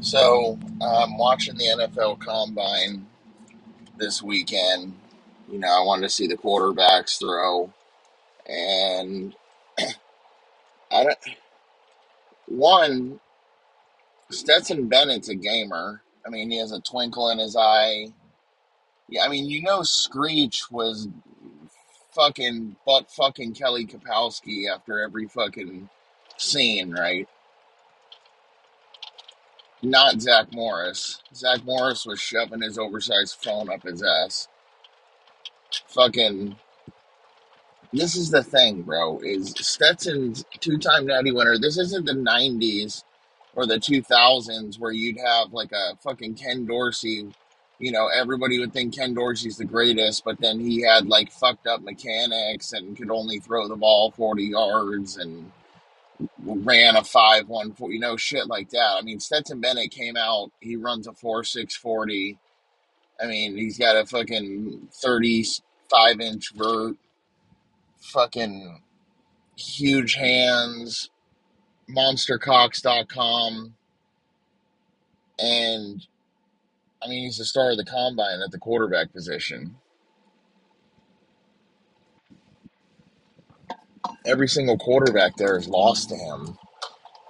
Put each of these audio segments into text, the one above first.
So, um, watching the NFL Combine this weekend, you know, I wanted to see the quarterbacks throw, and I don't. One, Stetson Bennett's a gamer. I mean, he has a twinkle in his eye. Yeah, I mean, you know, Screech was fucking butt fucking Kelly Kapowski after every fucking scene, right? Not Zach Morris. Zach Morris was shoving his oversized phone up his ass. Fucking this is the thing, bro. Is Stetson's two-time Natty winner? This isn't the '90s or the 2000s where you'd have like a fucking Ken Dorsey. You know, everybody would think Ken Dorsey's the greatest, but then he had like fucked up mechanics and could only throw the ball 40 yards and ran a five one four. You know, shit like that. I mean, Stetson Bennett came out. He runs a four six forty. I mean, he's got a fucking 35 inch vert. Fucking huge hands, monstercox.com, and I mean, he's the star of the combine at the quarterback position. Every single quarterback there is lost to him.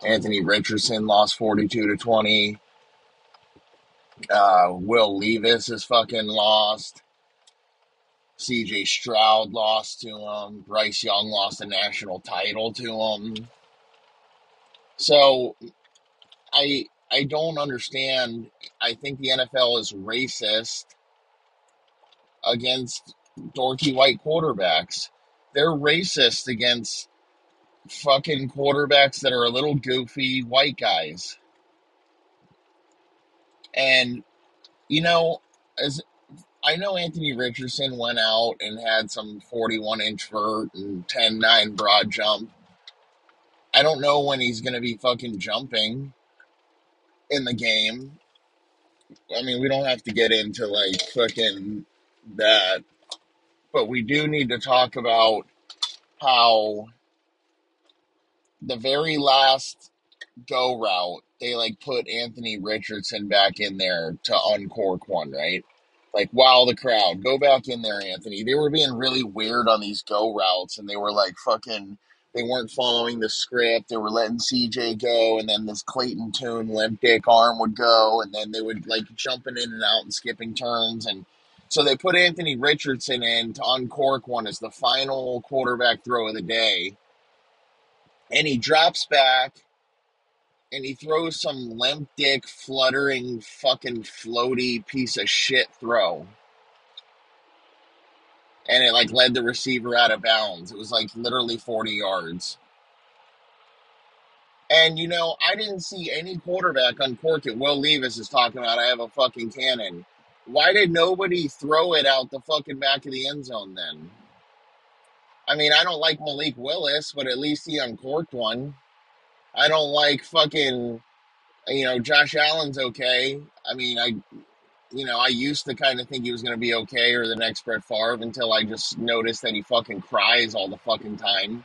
Anthony Richardson lost 42 to 20. Uh, Will Levis is fucking lost. CJ Stroud lost to him. Bryce Young lost a national title to him. So I I don't understand. I think the NFL is racist against dorky white quarterbacks. They're racist against fucking quarterbacks that are a little goofy white guys. And you know, as I know Anthony Richardson went out and had some 41 inch vert and 10 9 broad jump. I don't know when he's going to be fucking jumping in the game. I mean, we don't have to get into like fucking that, but we do need to talk about how the very last go route, they like put Anthony Richardson back in there to uncork one, right? Like, wow, the crowd, go back in there, Anthony. They were being really weird on these go routes, and they were like fucking, they weren't following the script. They were letting CJ go, and then this Clayton Tune limp dick arm would go, and then they would like jumping in and out and skipping turns. And so they put Anthony Richardson in to uncork one as the final quarterback throw of the day. And he drops back and he throws some limp dick fluttering fucking floaty piece of shit throw. And it like led the receiver out of bounds. It was like literally 40 yards. And you know i didn't see any quarterback uncork it. Will levis is talking about i have a fucking cannon why did nobody throw it out the fucking back of the end zone then i mean i don't like malik willis but at least he uncorked one i don't like fucking you know josh allen's okay i mean i you know, I used to kind of think he was going to be okay or the next Brett Favre until I just noticed that he fucking cries all the fucking time.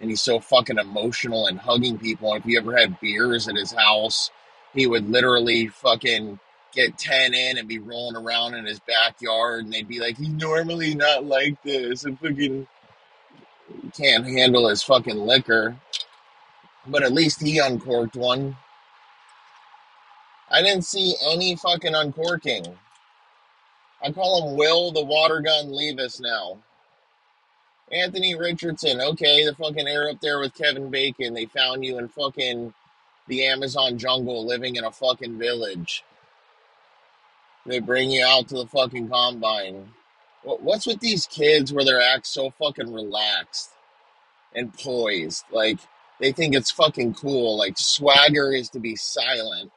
And he's so fucking emotional and hugging people. And if you ever had beers at his house, he would literally fucking get 10 in and be rolling around in his backyard. And they'd be like, he's normally not like this. And fucking can't handle his fucking liquor. But at least he uncorked one. I didn't see any fucking uncorking. I call him Will the Water Gun leave us now. Anthony Richardson, okay, the fucking air up there with Kevin Bacon. They found you in fucking the Amazon jungle living in a fucking village. They bring you out to the fucking combine. What- What's with these kids where they're act so fucking relaxed and poised? Like, they think it's fucking cool. Like, swagger is to be silent.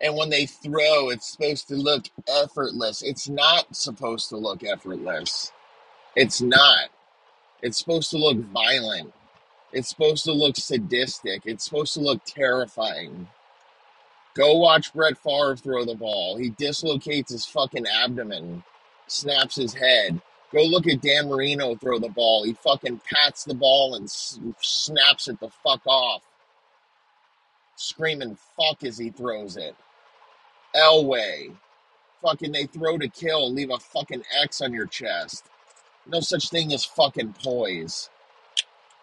And when they throw, it's supposed to look effortless. It's not supposed to look effortless. It's not. It's supposed to look violent. It's supposed to look sadistic. It's supposed to look terrifying. Go watch Brett Favre throw the ball. He dislocates his fucking abdomen, snaps his head. Go look at Dan Marino throw the ball. He fucking pats the ball and snaps it the fuck off. screaming fuck as he throws it. Elway. Fucking they throw to kill, leave a fucking X on your chest. No such thing as fucking poise.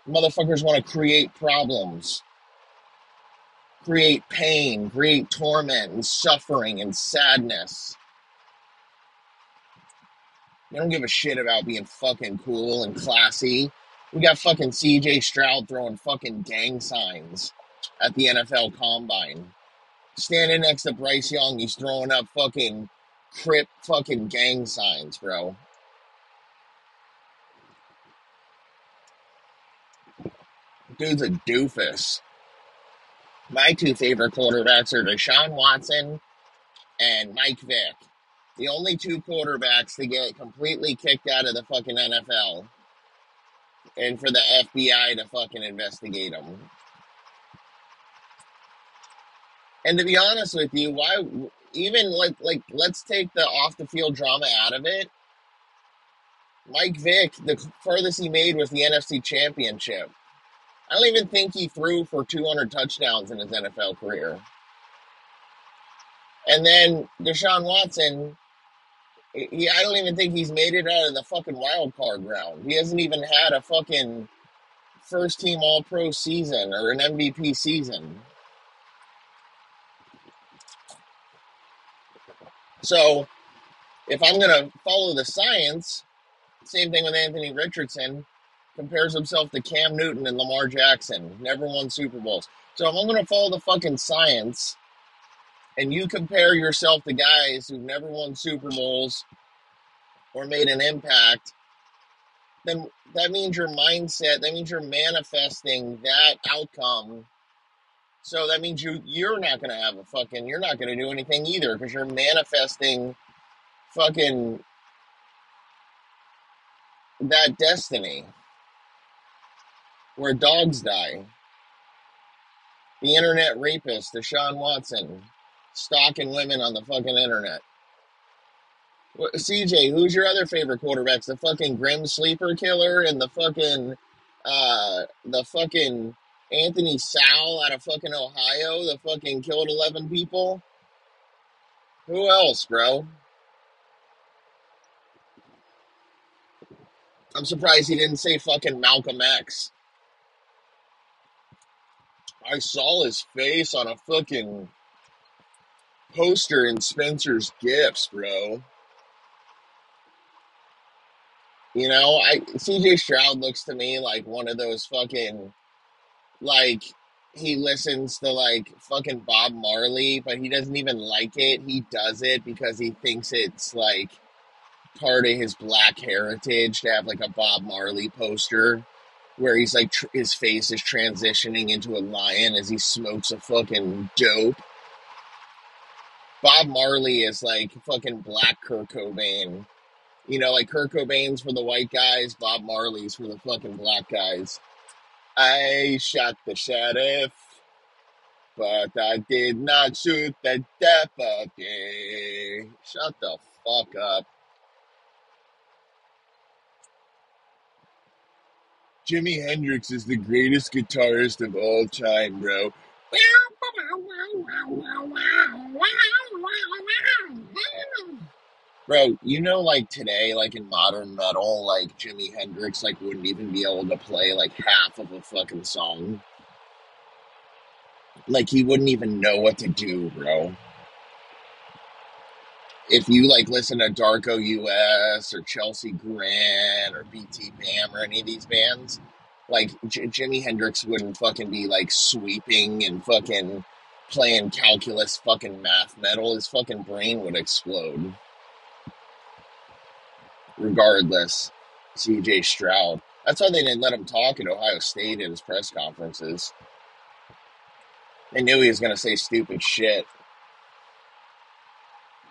Motherfuckers want to create problems, create pain, create torment and suffering and sadness. They don't give a shit about being fucking cool and classy. We got fucking CJ Stroud throwing fucking gang signs at the NFL Combine. Standing next to Bryce Young, he's throwing up fucking crip fucking gang signs, bro. Dude's a doofus. My two favorite quarterbacks are Deshaun Watson and Mike Vick. The only two quarterbacks to get completely kicked out of the fucking NFL and for the FBI to fucking investigate them. And to be honest with you, why even like like let's take the off the field drama out of it. Mike Vick, the furthest he made was the NFC Championship. I don't even think he threw for 200 touchdowns in his NFL career. And then Deshaun Watson, he, I don't even think he's made it out of the fucking wild card round. He hasn't even had a fucking first team All Pro season or an MVP season. So if I'm gonna follow the science, same thing with Anthony Richardson, compares himself to Cam Newton and Lamar Jackson, never won Super Bowls. So if I'm gonna follow the fucking science, and you compare yourself to guys who've never won Super Bowls or made an impact, then that means your mindset, that means you're manifesting that outcome. So that means you you're not gonna have a fucking you're not gonna do anything either because you're manifesting fucking that destiny where dogs die. The internet rapist, Deshaun Watson, stalking women on the fucking internet. CJ, who's your other favorite quarterbacks? The fucking Grim Sleeper Killer and the fucking uh the fucking Anthony Sowell out of fucking Ohio, the fucking killed eleven people. Who else, bro? I'm surprised he didn't say fucking Malcolm X. I saw his face on a fucking poster in Spencer's Gifts, bro. You know, I CJ Stroud looks to me like one of those fucking like he listens to like fucking Bob Marley, but he doesn't even like it. He does it because he thinks it's like part of his black heritage to have like a Bob Marley poster where he's like tr- his face is transitioning into a lion as he smokes a fucking dope. Bob Marley is like fucking black Kurt Cobain. You know, like Kurt Cobain's for the white guys, Bob Marley's for the fucking black guys. I shot the sheriff, but I did not shoot the deputy. Shut the fuck up. Jimi Hendrix is the greatest guitarist of all time, bro. Bro, you know, like today, like in modern metal, like Jimi Hendrix, like wouldn't even be able to play like half of a fucking song. Like he wouldn't even know what to do, bro. If you like listen to Darko US or Chelsea Grin or BT Bam or any of these bands, like J- Jimi Hendrix wouldn't fucking be like sweeping and fucking playing calculus fucking math metal. His fucking brain would explode. Regardless, CJ Stroud. That's why they didn't let him talk at Ohio State at his press conferences. They knew he was gonna say stupid shit.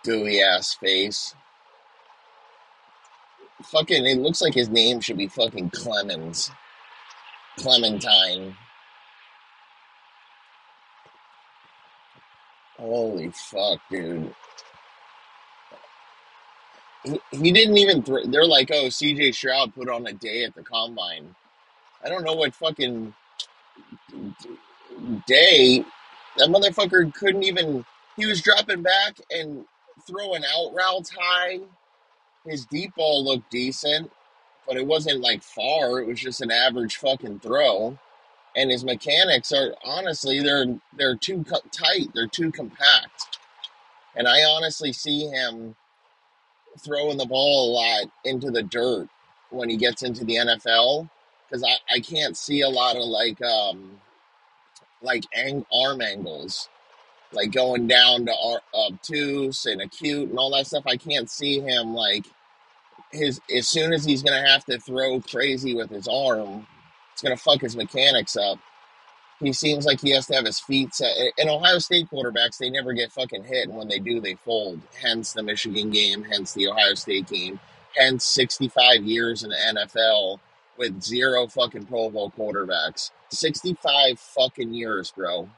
Gooey ass face. Fucking, it looks like his name should be fucking Clemens. Clementine. Holy fuck, dude. He, he didn't even. Th- they're like, oh, CJ Stroud put on a day at the combine. I don't know what fucking day That motherfucker couldn't even. He was dropping back and throwing out routes high. His deep ball looked decent, but it wasn't like far. It was just an average fucking throw. And his mechanics are honestly they're they're too tight. They're too compact. And I honestly see him throwing the ball a lot into the dirt when he gets into the NFL because I, I can't see a lot of like um like ang- arm angles like going down to ar- um, obtuse and acute and all that stuff. I can't see him like his as soon as he's gonna have to throw crazy with his arm, it's gonna fuck his mechanics up. He seems like he has to have his feet set. In Ohio State quarterbacks, they never get fucking hit, and when they do, they fold. Hence the Michigan game, hence the Ohio State game, hence 65 years in the NFL with zero fucking Pro Bowl quarterbacks. 65 fucking years, bro.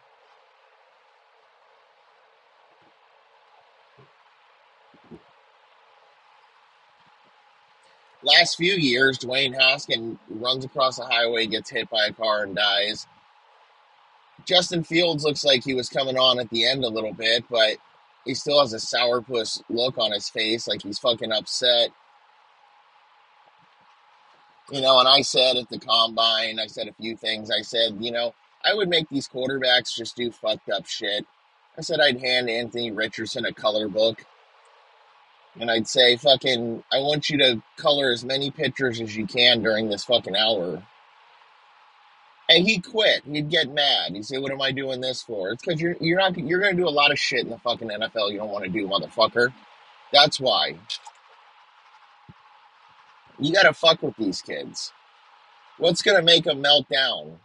Last few years, Dwayne Haskin runs across the highway, gets hit by a car, and dies. Justin Fields looks like he was coming on at the end a little bit, but he still has a sourpuss look on his face, like he's fucking upset. You know, and I said at the combine, I said a few things. I said, you know, I would make these quarterbacks just do fucked up shit. I said I'd hand Anthony Richardson a color book and I'd say, fucking, I want you to color as many pictures as you can during this fucking hour. And he quit. He'd get mad. He'd say, "What am I doing this for?" It's because you're you're not you're gonna do a lot of shit in the fucking NFL you don't want to do, motherfucker. That's why you gotta fuck with these kids. What's gonna make them melt down?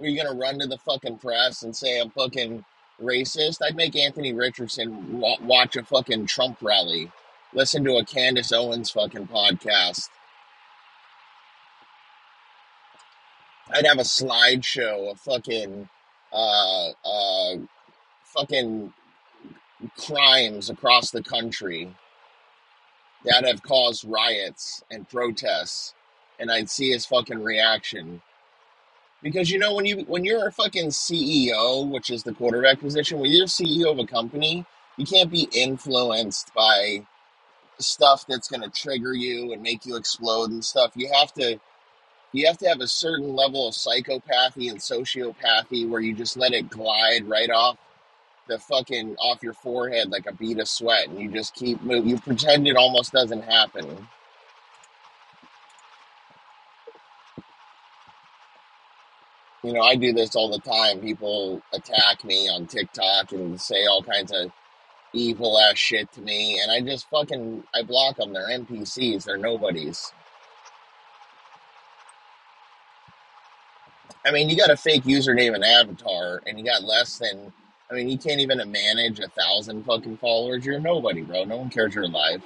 Are you gonna run to the fucking press and say I'm fucking racist? I'd make Anthony Richardson wa- watch a fucking Trump rally, listen to a Candace Owens fucking podcast. I'd have a slideshow of fucking uh uh fucking crimes across the country that have caused riots and protests and I'd see his fucking reaction. Because you know when you when you're a fucking CEO, which is the quarterback position, when you're CEO of a company, you can't be influenced by stuff that's going to trigger you and make you explode and stuff. You have to you have to have a certain level of psychopathy and sociopathy where you just let it glide right off the fucking off your forehead like a bead of sweat and you just keep moving. You pretend it almost doesn't happen. You know, I do this all the time. People attack me on TikTok and say all kinds of evil ass shit to me, and I just fucking I block them. They're NPCs. They're nobodies. I mean, you got a fake username and avatar, and you got less than. I mean, you can't even manage a thousand fucking followers. You're nobody, bro. No one cares you're alive.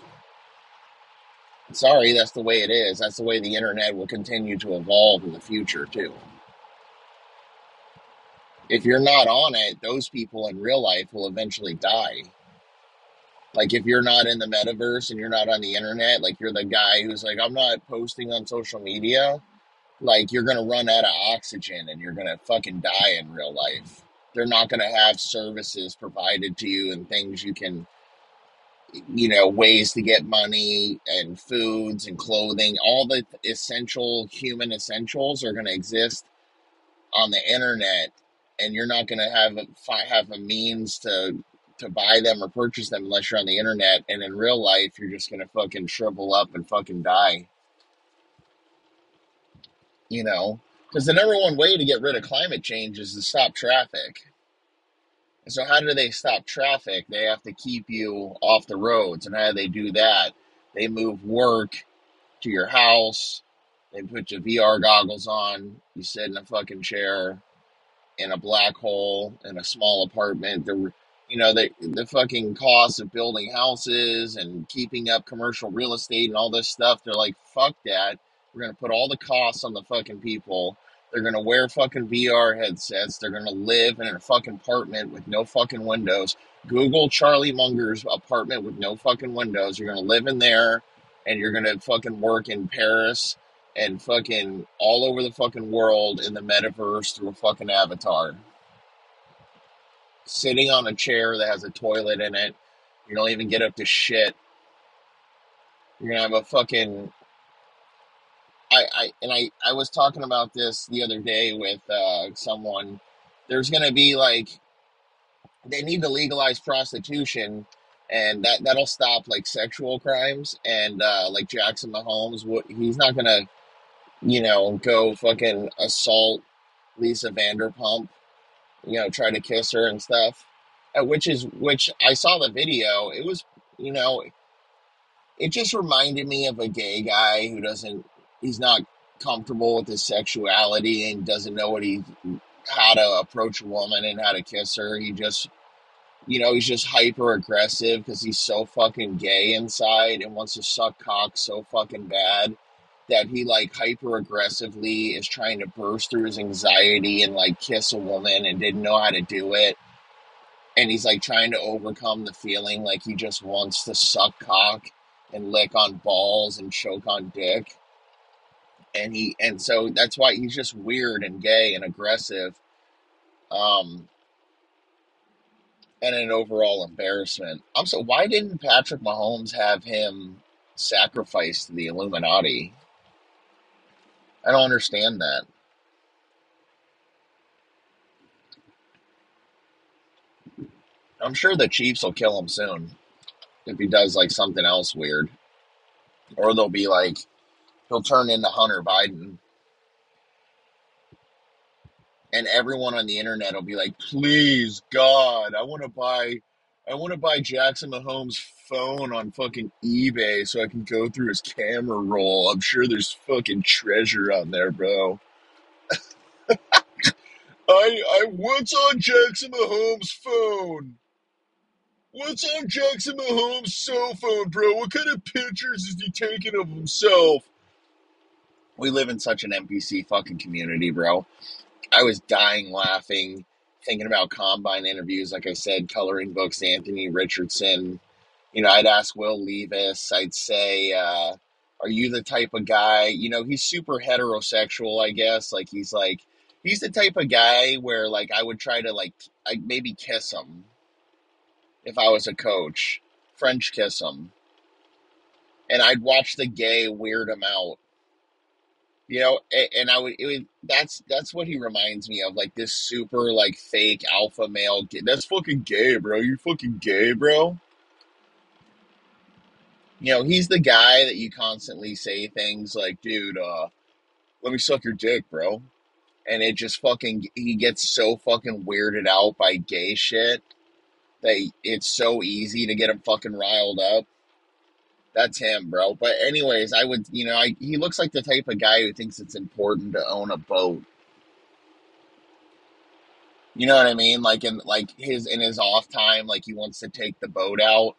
Sorry, that's the way it is. That's the way the internet will continue to evolve in the future too. If you're not on it, those people in real life will eventually die. Like if you're not in the metaverse and you're not on the internet, like you're the guy who's like, I'm not posting on social media, like you're gonna run out of oxygen and you're gonna fucking die in real life. They're not gonna have services provided to you and things you can, you know, ways to get money and foods and clothing. All the essential human essentials are gonna exist on the internet, and you're not gonna have a, have a means to to buy them or purchase them unless you're on the internet. And in real life, you're just gonna fucking shrivel up and fucking die. You know, because the number one way to get rid of climate change is to stop traffic. So, how do they stop traffic? They have to keep you off the roads. And how do they do that? They move work to your house. They put your VR goggles on. You sit in a fucking chair in a black hole in a small apartment. The you know the the fucking cost of building houses and keeping up commercial real estate and all this stuff. They're like, fuck that. We're gonna put all the costs on the fucking people. They're gonna wear fucking VR headsets. They're gonna live in a fucking apartment with no fucking windows. Google Charlie Munger's apartment with no fucking windows. You're gonna live in there, and you're gonna fucking work in Paris and fucking all over the fucking world in the metaverse through a fucking avatar. Sitting on a chair that has a toilet in it. You don't even get up to shit. You're gonna have a fucking I, I and I, I was talking about this the other day with uh, someone. There's gonna be like they need to legalize prostitution and that that'll stop like sexual crimes and uh like Jackson Mahomes what he's not gonna you know go fucking assault Lisa Vanderpump you know try to kiss her and stuff uh, which is which I saw the video it was you know it just reminded me of a gay guy who doesn't he's not comfortable with his sexuality and doesn't know what he how to approach a woman and how to kiss her. He just you know, he's just hyper aggressive because he's so fucking gay inside and wants to suck cock so fucking bad that he like hyper aggressively is trying to burst through his anxiety and like kiss a woman and didn't know how to do it. And he's like trying to overcome the feeling like he just wants to suck cock and lick on balls and choke on dick. And he and so that's why he's just weird and gay and aggressive. Um and an overall embarrassment. I'm so why didn't Patrick Mahomes have him sacrificed to the Illuminati? I don't understand that. I'm sure the Chiefs will kill him soon if he does like something else weird. Or they'll be like he'll turn into Hunter Biden and everyone on the internet will be like, "Please, God, I want to buy, I want to buy Jackson Mahomes' phone on fucking eBay so I can go through his camera roll. I'm sure there's fucking treasure on there, bro." I, I, what's on Jackson Mahomes' phone? What's on Jackson Mahomes' cell phone, bro? What kind of pictures is he taking of himself? We live in such an NPC fucking community, bro. I was dying laughing, thinking about combine interviews. Like I said, coloring books, Anthony Richardson. You know, I'd ask Will Levis. I'd say, uh, "Are you the type of guy?" You know, he's super heterosexual. I guess like he's like he's the type of guy where like I would try to like I maybe kiss him if I was a coach, French kiss him, and I'd watch the gay weird him out you know and i would it would that's that's what he reminds me of like this super like fake alpha male that's fucking gay bro. You fucking gay bro. You know he's the guy that you constantly say things like dude uh let me suck your dick bro. And it just fucking he gets so fucking weirded out by gay shit that it's so easy to get him fucking riled up that's him, bro. But anyways, I would, you know, I, he looks like the type of guy who thinks it's important to own a boat. You know what I mean? Like in like his in his off time, like he wants to take the boat out.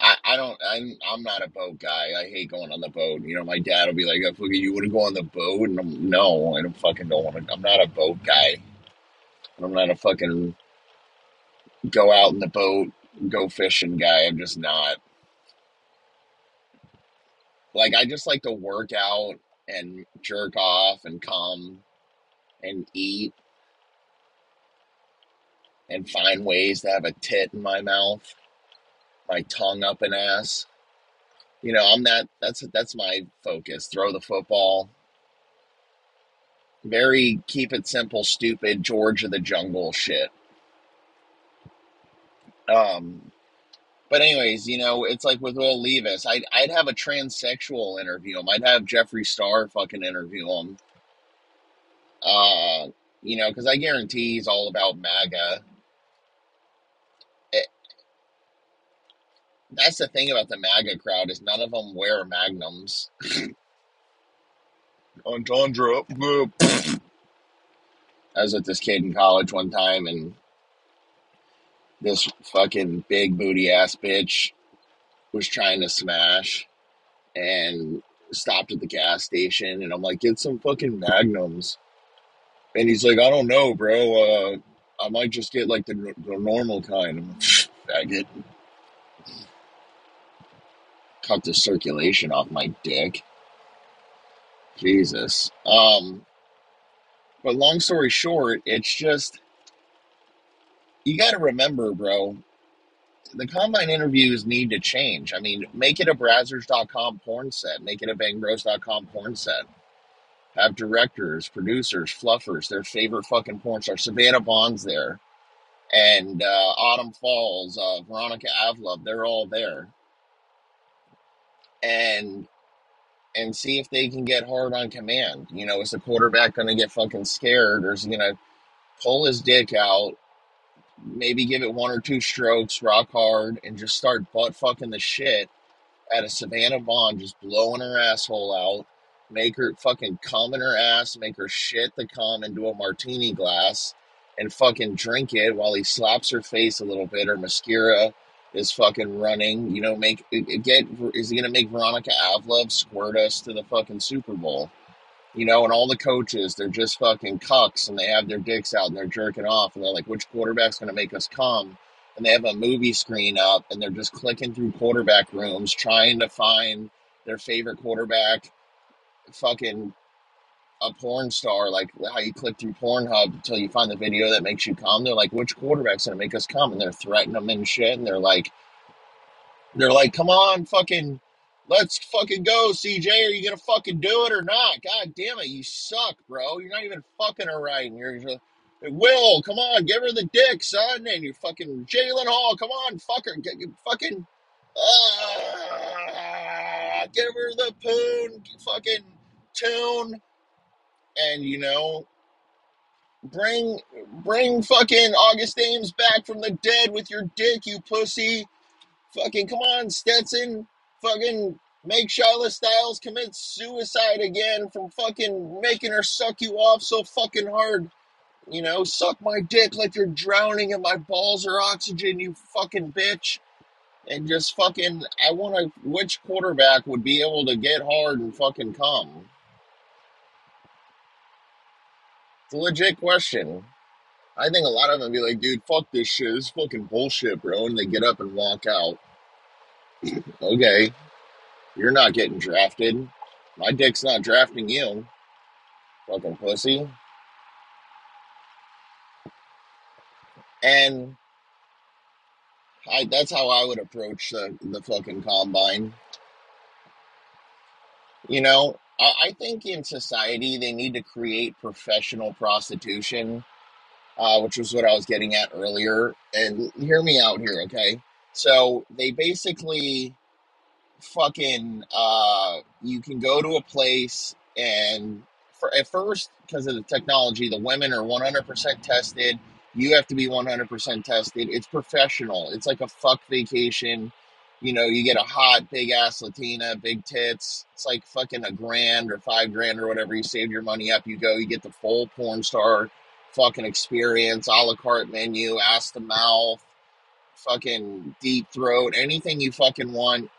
I, I don't I'm I'm not a boat guy. I hate going on the boat. You know, my dad will be like, oh, "You want to go on the boat?" And I'm no, I don't fucking don't want to. I'm not a boat guy. I'm not a fucking go out in the boat, go fishing guy. I'm just not. Like I just like to work out and jerk off and come and eat and find ways to have a tit in my mouth, my tongue up an ass. You know, I'm that that's that's my focus. Throw the football. Very keep it simple, stupid George of the Jungle shit. Um but anyways, you know, it's like with Will Levis, I'd I'd have a transsexual interview him. I'd have Jeffree Star fucking interview him. Uh, you know, because I guarantee he's all about MAGA. It, that's the thing about the MAGA crowd is none of them wear magnums. Entendre. I was with this kid in college one time, and this fucking big booty ass bitch was trying to smash and stopped at the gas station and I'm like, get some fucking magnums. And he's like, I don't know, bro. Uh, I might just get like the, the normal kind. I'm like. Cut the circulation off my dick. Jesus. Um, but long story short, it's just You got to remember, bro, the combine interviews need to change. I mean, make it a Brazzers.com porn set, make it a BangBros.com porn set. Have directors, producers, fluffers, their favorite fucking porn star. Savannah Bond's there, and uh, Autumn Falls, uh, Veronica Avila, they're all there, and and see if they can get hard on command. You know, is the quarterback going to get fucking scared, or is he going to pull his dick out, maybe give it one or two strokes, rock hard, and just start butt fucking the shit at a Savannah Bond just blowing her asshole out, make her fucking cum in her ass, make her shit the cum into a martini glass, and fucking drink it while he slaps her face a little bit. Her mascara is fucking running. You know, make get is he gonna make Veronica Avila squirt us to the fucking Super Bowl? You know, and all the coaches, they're just fucking cucks and they have their dicks out and they're jerking off and they're like, which quarterback's going to make us come? And they have a movie screen up and they're just clicking through quarterback rooms trying to find their favorite quarterback, fucking a porn star, like how you click through Pornhub until you find the video that makes you come. They're like, which quarterback's going to make us come? And they're threatening them and shit. And they're like, they're like, come on, fucking, let's fucking go, CJ. Are you gonna fucking do it or not? God damn it, you suck, bro. You're not even fucking her right. You're just, Will, come on, give her the dick, son. And you're fucking Jaren Hall, come on, fuck her, get, get fucking, uh, give her the poon, fucking tune, and you know, bring, bring fucking August Ames back from the dead with your dick, you pussy Fucking come on, Stetson. Fucking make Charlotte Styles commit suicide again from fucking making her suck you off so fucking hard. You know, suck my dick like you're drowning and my balls are oxygen, you fucking bitch. And just fucking, I want to, which quarterback would be able to get hard and fucking come? It's a legit question. I think a lot of them be like, dude, fuck this shit. This is fucking bullshit, bro. And they get up and walk out. Okay. You're not getting drafted. My dick's not drafting you, fucking pussy. And I, that's how I would approach the, the fucking combine. You know, I, I think in society they need to create professional prostitution, uh, which was what I was getting at earlier. And hear me out here, okay? So they basically fucking uh you can go to a place and for at first because of the technology the women are 100% tested. You have to be 100% tested. It's professional. It's like a fuck vacation. You know you get a hot big ass latina big tits. It's like fucking a grand or five grand or whatever. You save your money up you go you get the full porn star fucking experience a la carte menu ass to mouth fucking deep throat anything you fucking want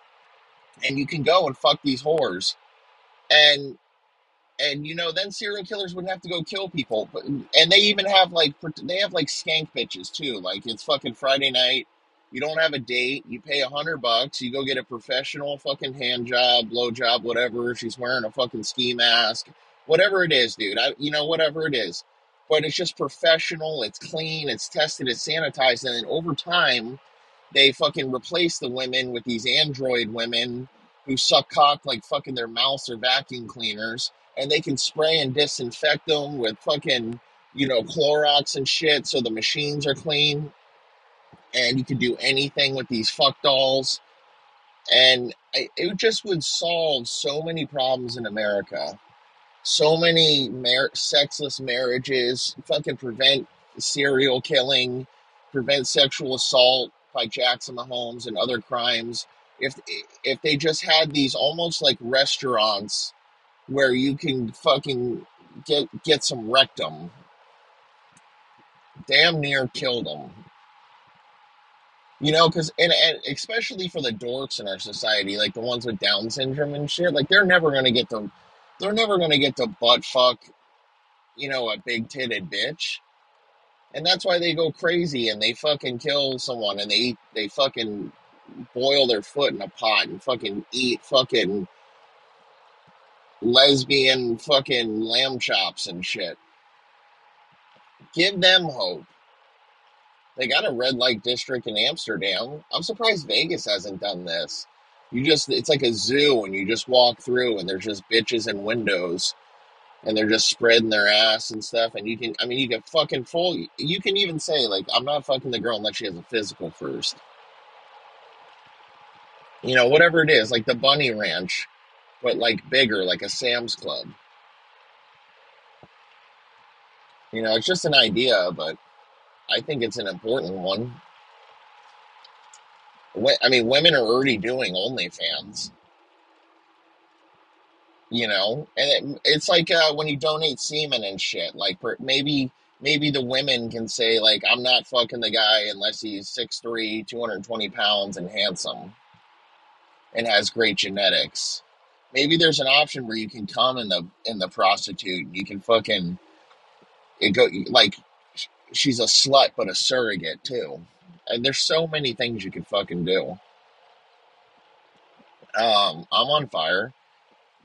and you can go and fuck these whores. And and you know then serial killers would have to go kill people but, and they even have like they have like skank bitches too. Like it's fucking friday night you don't have a date you pay a hundred bucks you go get a professional fucking hand job blow job whatever she's wearing a fucking ski mask whatever it is dude I, you know whatever it is but it's just professional it's clean it's tested it's sanitized and then over time they fucking replace the women with these android women who suck cock like fucking their mouths or vacuum cleaners, and they can spray and disinfect them with fucking, you know, Clorox and shit so the machines are clean. And you can do anything with these fuck dolls. And it just would solve so many problems in America so many mar- sexless marriages, fucking prevent serial killing, prevent sexual assault by Jackson Mahomes and other crimes. If if they just had these almost like restaurants where you can fucking get get some rectum, damn near kill them. You know, because and, and especially for the dorks in our society, like the ones with Down syndrome and shit, like they're never gonna get to, they're never gonna get to butt fuck, you know, a big titted bitch, and that's why they go crazy and they fucking kill someone and they eat, they fucking boil their foot in a pot and fucking eat fucking lesbian fucking lamb chops and shit. Give them hope. They got a red light district in Amsterdam. I'm surprised Vegas hasn't done this. You just, it's like a zoo and you just walk through and there's just bitches and windows and they're just spreading their ass and stuff. And you can, I mean, you can fucking full, you can even say, like, I'm not fucking the girl unless she has a physical first. You know, whatever it is, like the Bunny Ranch, but like bigger, like a Sam's Club. You know, it's just an idea, but I think it's an important one. I mean, women are already doing OnlyFans, you know, and it, it's like uh, when you donate semen and shit. Like maybe maybe the women can say like, I'm not fucking the guy unless he's 6'3", 220 pounds and handsome and has great genetics. Maybe there's an option where you can come in the in the prostitute. You can fucking it go like she's a slut but a surrogate too. And there's so many things you could fucking do. Um, I'm on fire.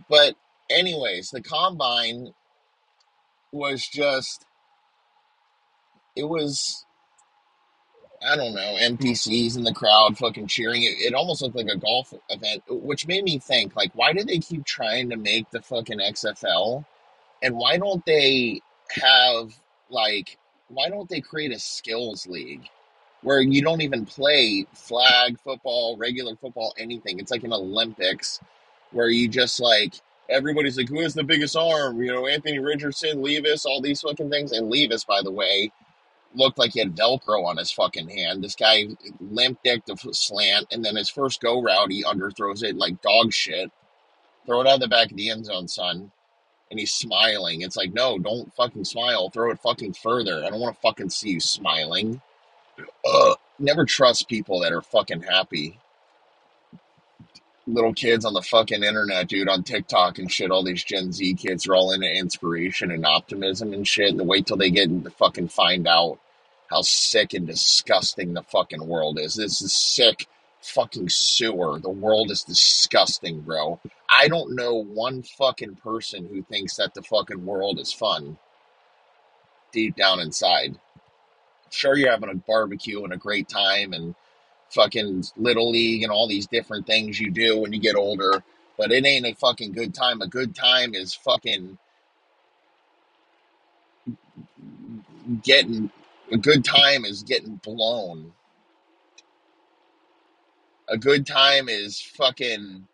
But anyways, the combine was just it was I don't know, NPCs in the crowd fucking cheering. It, it almost looked like a golf event, which made me think, like, why do they keep trying to make the fucking XFL? And why don't they have, like, why don't they create a skills league where you don't even play flag football, regular football, anything? It's like an Olympics where you just, like, everybody's like, who has the biggest arm? You know, Anthony Richardson, Levis, all these fucking things. And Levis, by the way, looked like he had Velcro on his fucking hand. This guy limp dicked a slant, and then his first go route, he underthrows it like dog shit. Throw it out of the back of the end zone, son. And he's smiling. It's like, no, don't fucking smile. Throw it fucking further. I don't want to fucking see you smiling. Ugh. Never trust people that are fucking happy little kids on the fucking internet, dude, on TikTok and shit. All these Gen Z kids are all into inspiration and optimism and shit. And wait till they get to fucking find out how sick and disgusting the fucking world is. This is sick fucking sewer. The world is disgusting, bro. I don't know one fucking person who thinks that the fucking world is fun deep down inside. Sure, you're having a barbecue and a great time and fucking little league and all these different things you do when you get older, but it ain't a fucking good time. A good time is fucking getting a good time is getting blown. A good time is fucking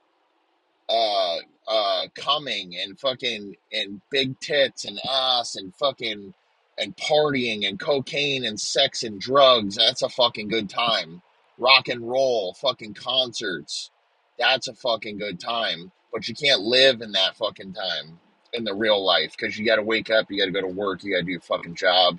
uh uh coming and fucking and big tits and ass and fucking and partying and cocaine and sex and drugs. That's a fucking good time. Rock and roll, fucking concerts. That's a fucking good time. But you can't live in that fucking time in the real life because you got to wake up, you got to go to work, you got to do a fucking job,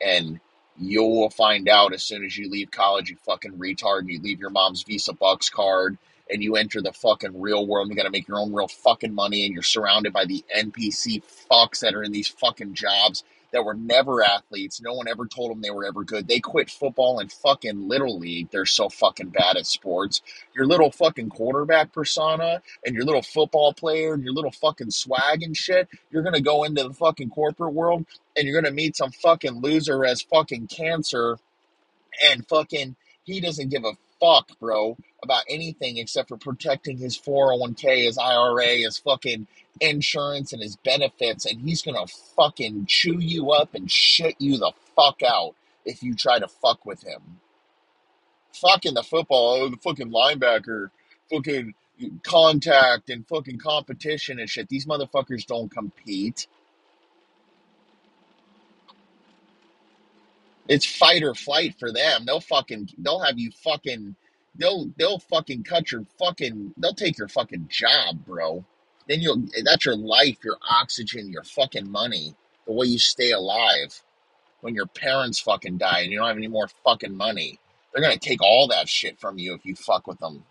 and you will find out as soon as you leave college, you fucking retard, and you leave your mom's Visa Bucks card, and you enter the fucking real world. You got to make your own real fucking money, and you're surrounded by the NPC fucks that are in these fucking jobs that were never athletes. No one ever told them they were ever good. They quit football and fucking little league. They're so fucking bad at sports. Your little fucking quarterback persona and your little football player and your little fucking swag and shit. You're gonna go into the fucking corporate world and you're gonna meet some fucking loser as fucking cancer and fucking he doesn't give a fuck, bro, about anything except for protecting his 401k, his IRA, his fucking insurance, and his benefits. And he's gonna fucking chew you up and shit you the fuck out if you try to fuck with him. Fucking the football, oh, the fucking linebacker, fucking contact and fucking competition and shit. These motherfuckers don't compete. It's fight or flight for them. They'll fucking they'll have you fucking they'll they'll fucking cut your fucking they'll take your fucking job, bro. Then you'll that's your life, your oxygen, your fucking money, the way you stay alive. When your parents fucking die and you don't have any more fucking money, they're gonna take all that shit from you if you fuck with them.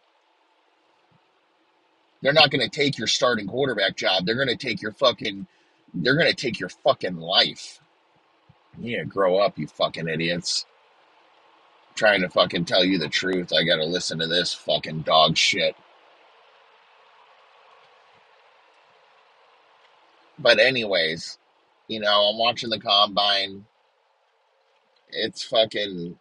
They're not gonna take your starting quarterback job. They're gonna take your fucking they're gonna take your fucking life. Yeah, grow up, you fucking idiots. Trying to fucking tell you the truth. I gotta listen to this fucking dog shit. But, anyways, you know, I'm watching the combine. It's fucking.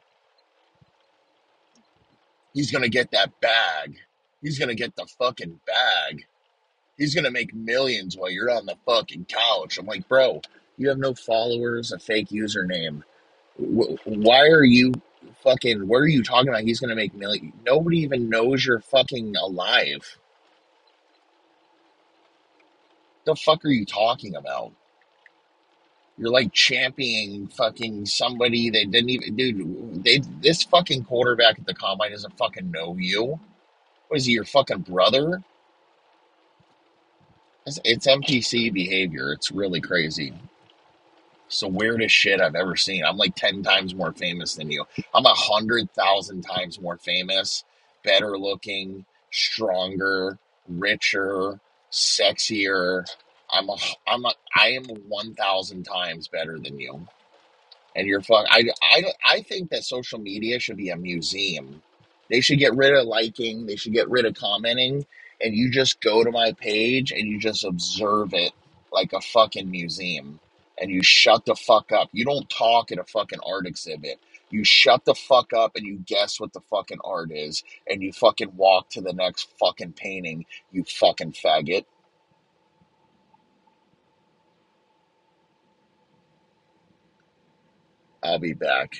He's gonna get that bag. He's gonna get the fucking bag. He's gonna make millions while you're on the fucking couch. I'm like, bro, you have no followers, a fake username. Why are you fucking? What are you talking about? He's gonna make millions. Nobody even knows you're fucking alive. The fuck are you talking about? You're like championing fucking somebody that didn't even, dude. They this fucking quarterback at the combine doesn't fucking know you. What is he, your fucking brother? It's, it's behavior. It's really crazy. It's the weirdest shit I've ever seen. I'm like 10 times more famous than you. I'm a hundred thousand times more famous, better looking, stronger, richer, sexier. I'm a, I'm a, I am 1,000 times better than you and you're fuck. I, I, I think that social media should be a museum. They should get rid of liking. They should get rid of commenting, and you just go to my page and you just observe it like a fucking museum. And you shut the fuck up. You don't talk at a fucking art exhibit. You shut the fuck up and you guess what the fucking art is, and you fucking walk to the next fucking painting. You fucking faggot. I'll be back.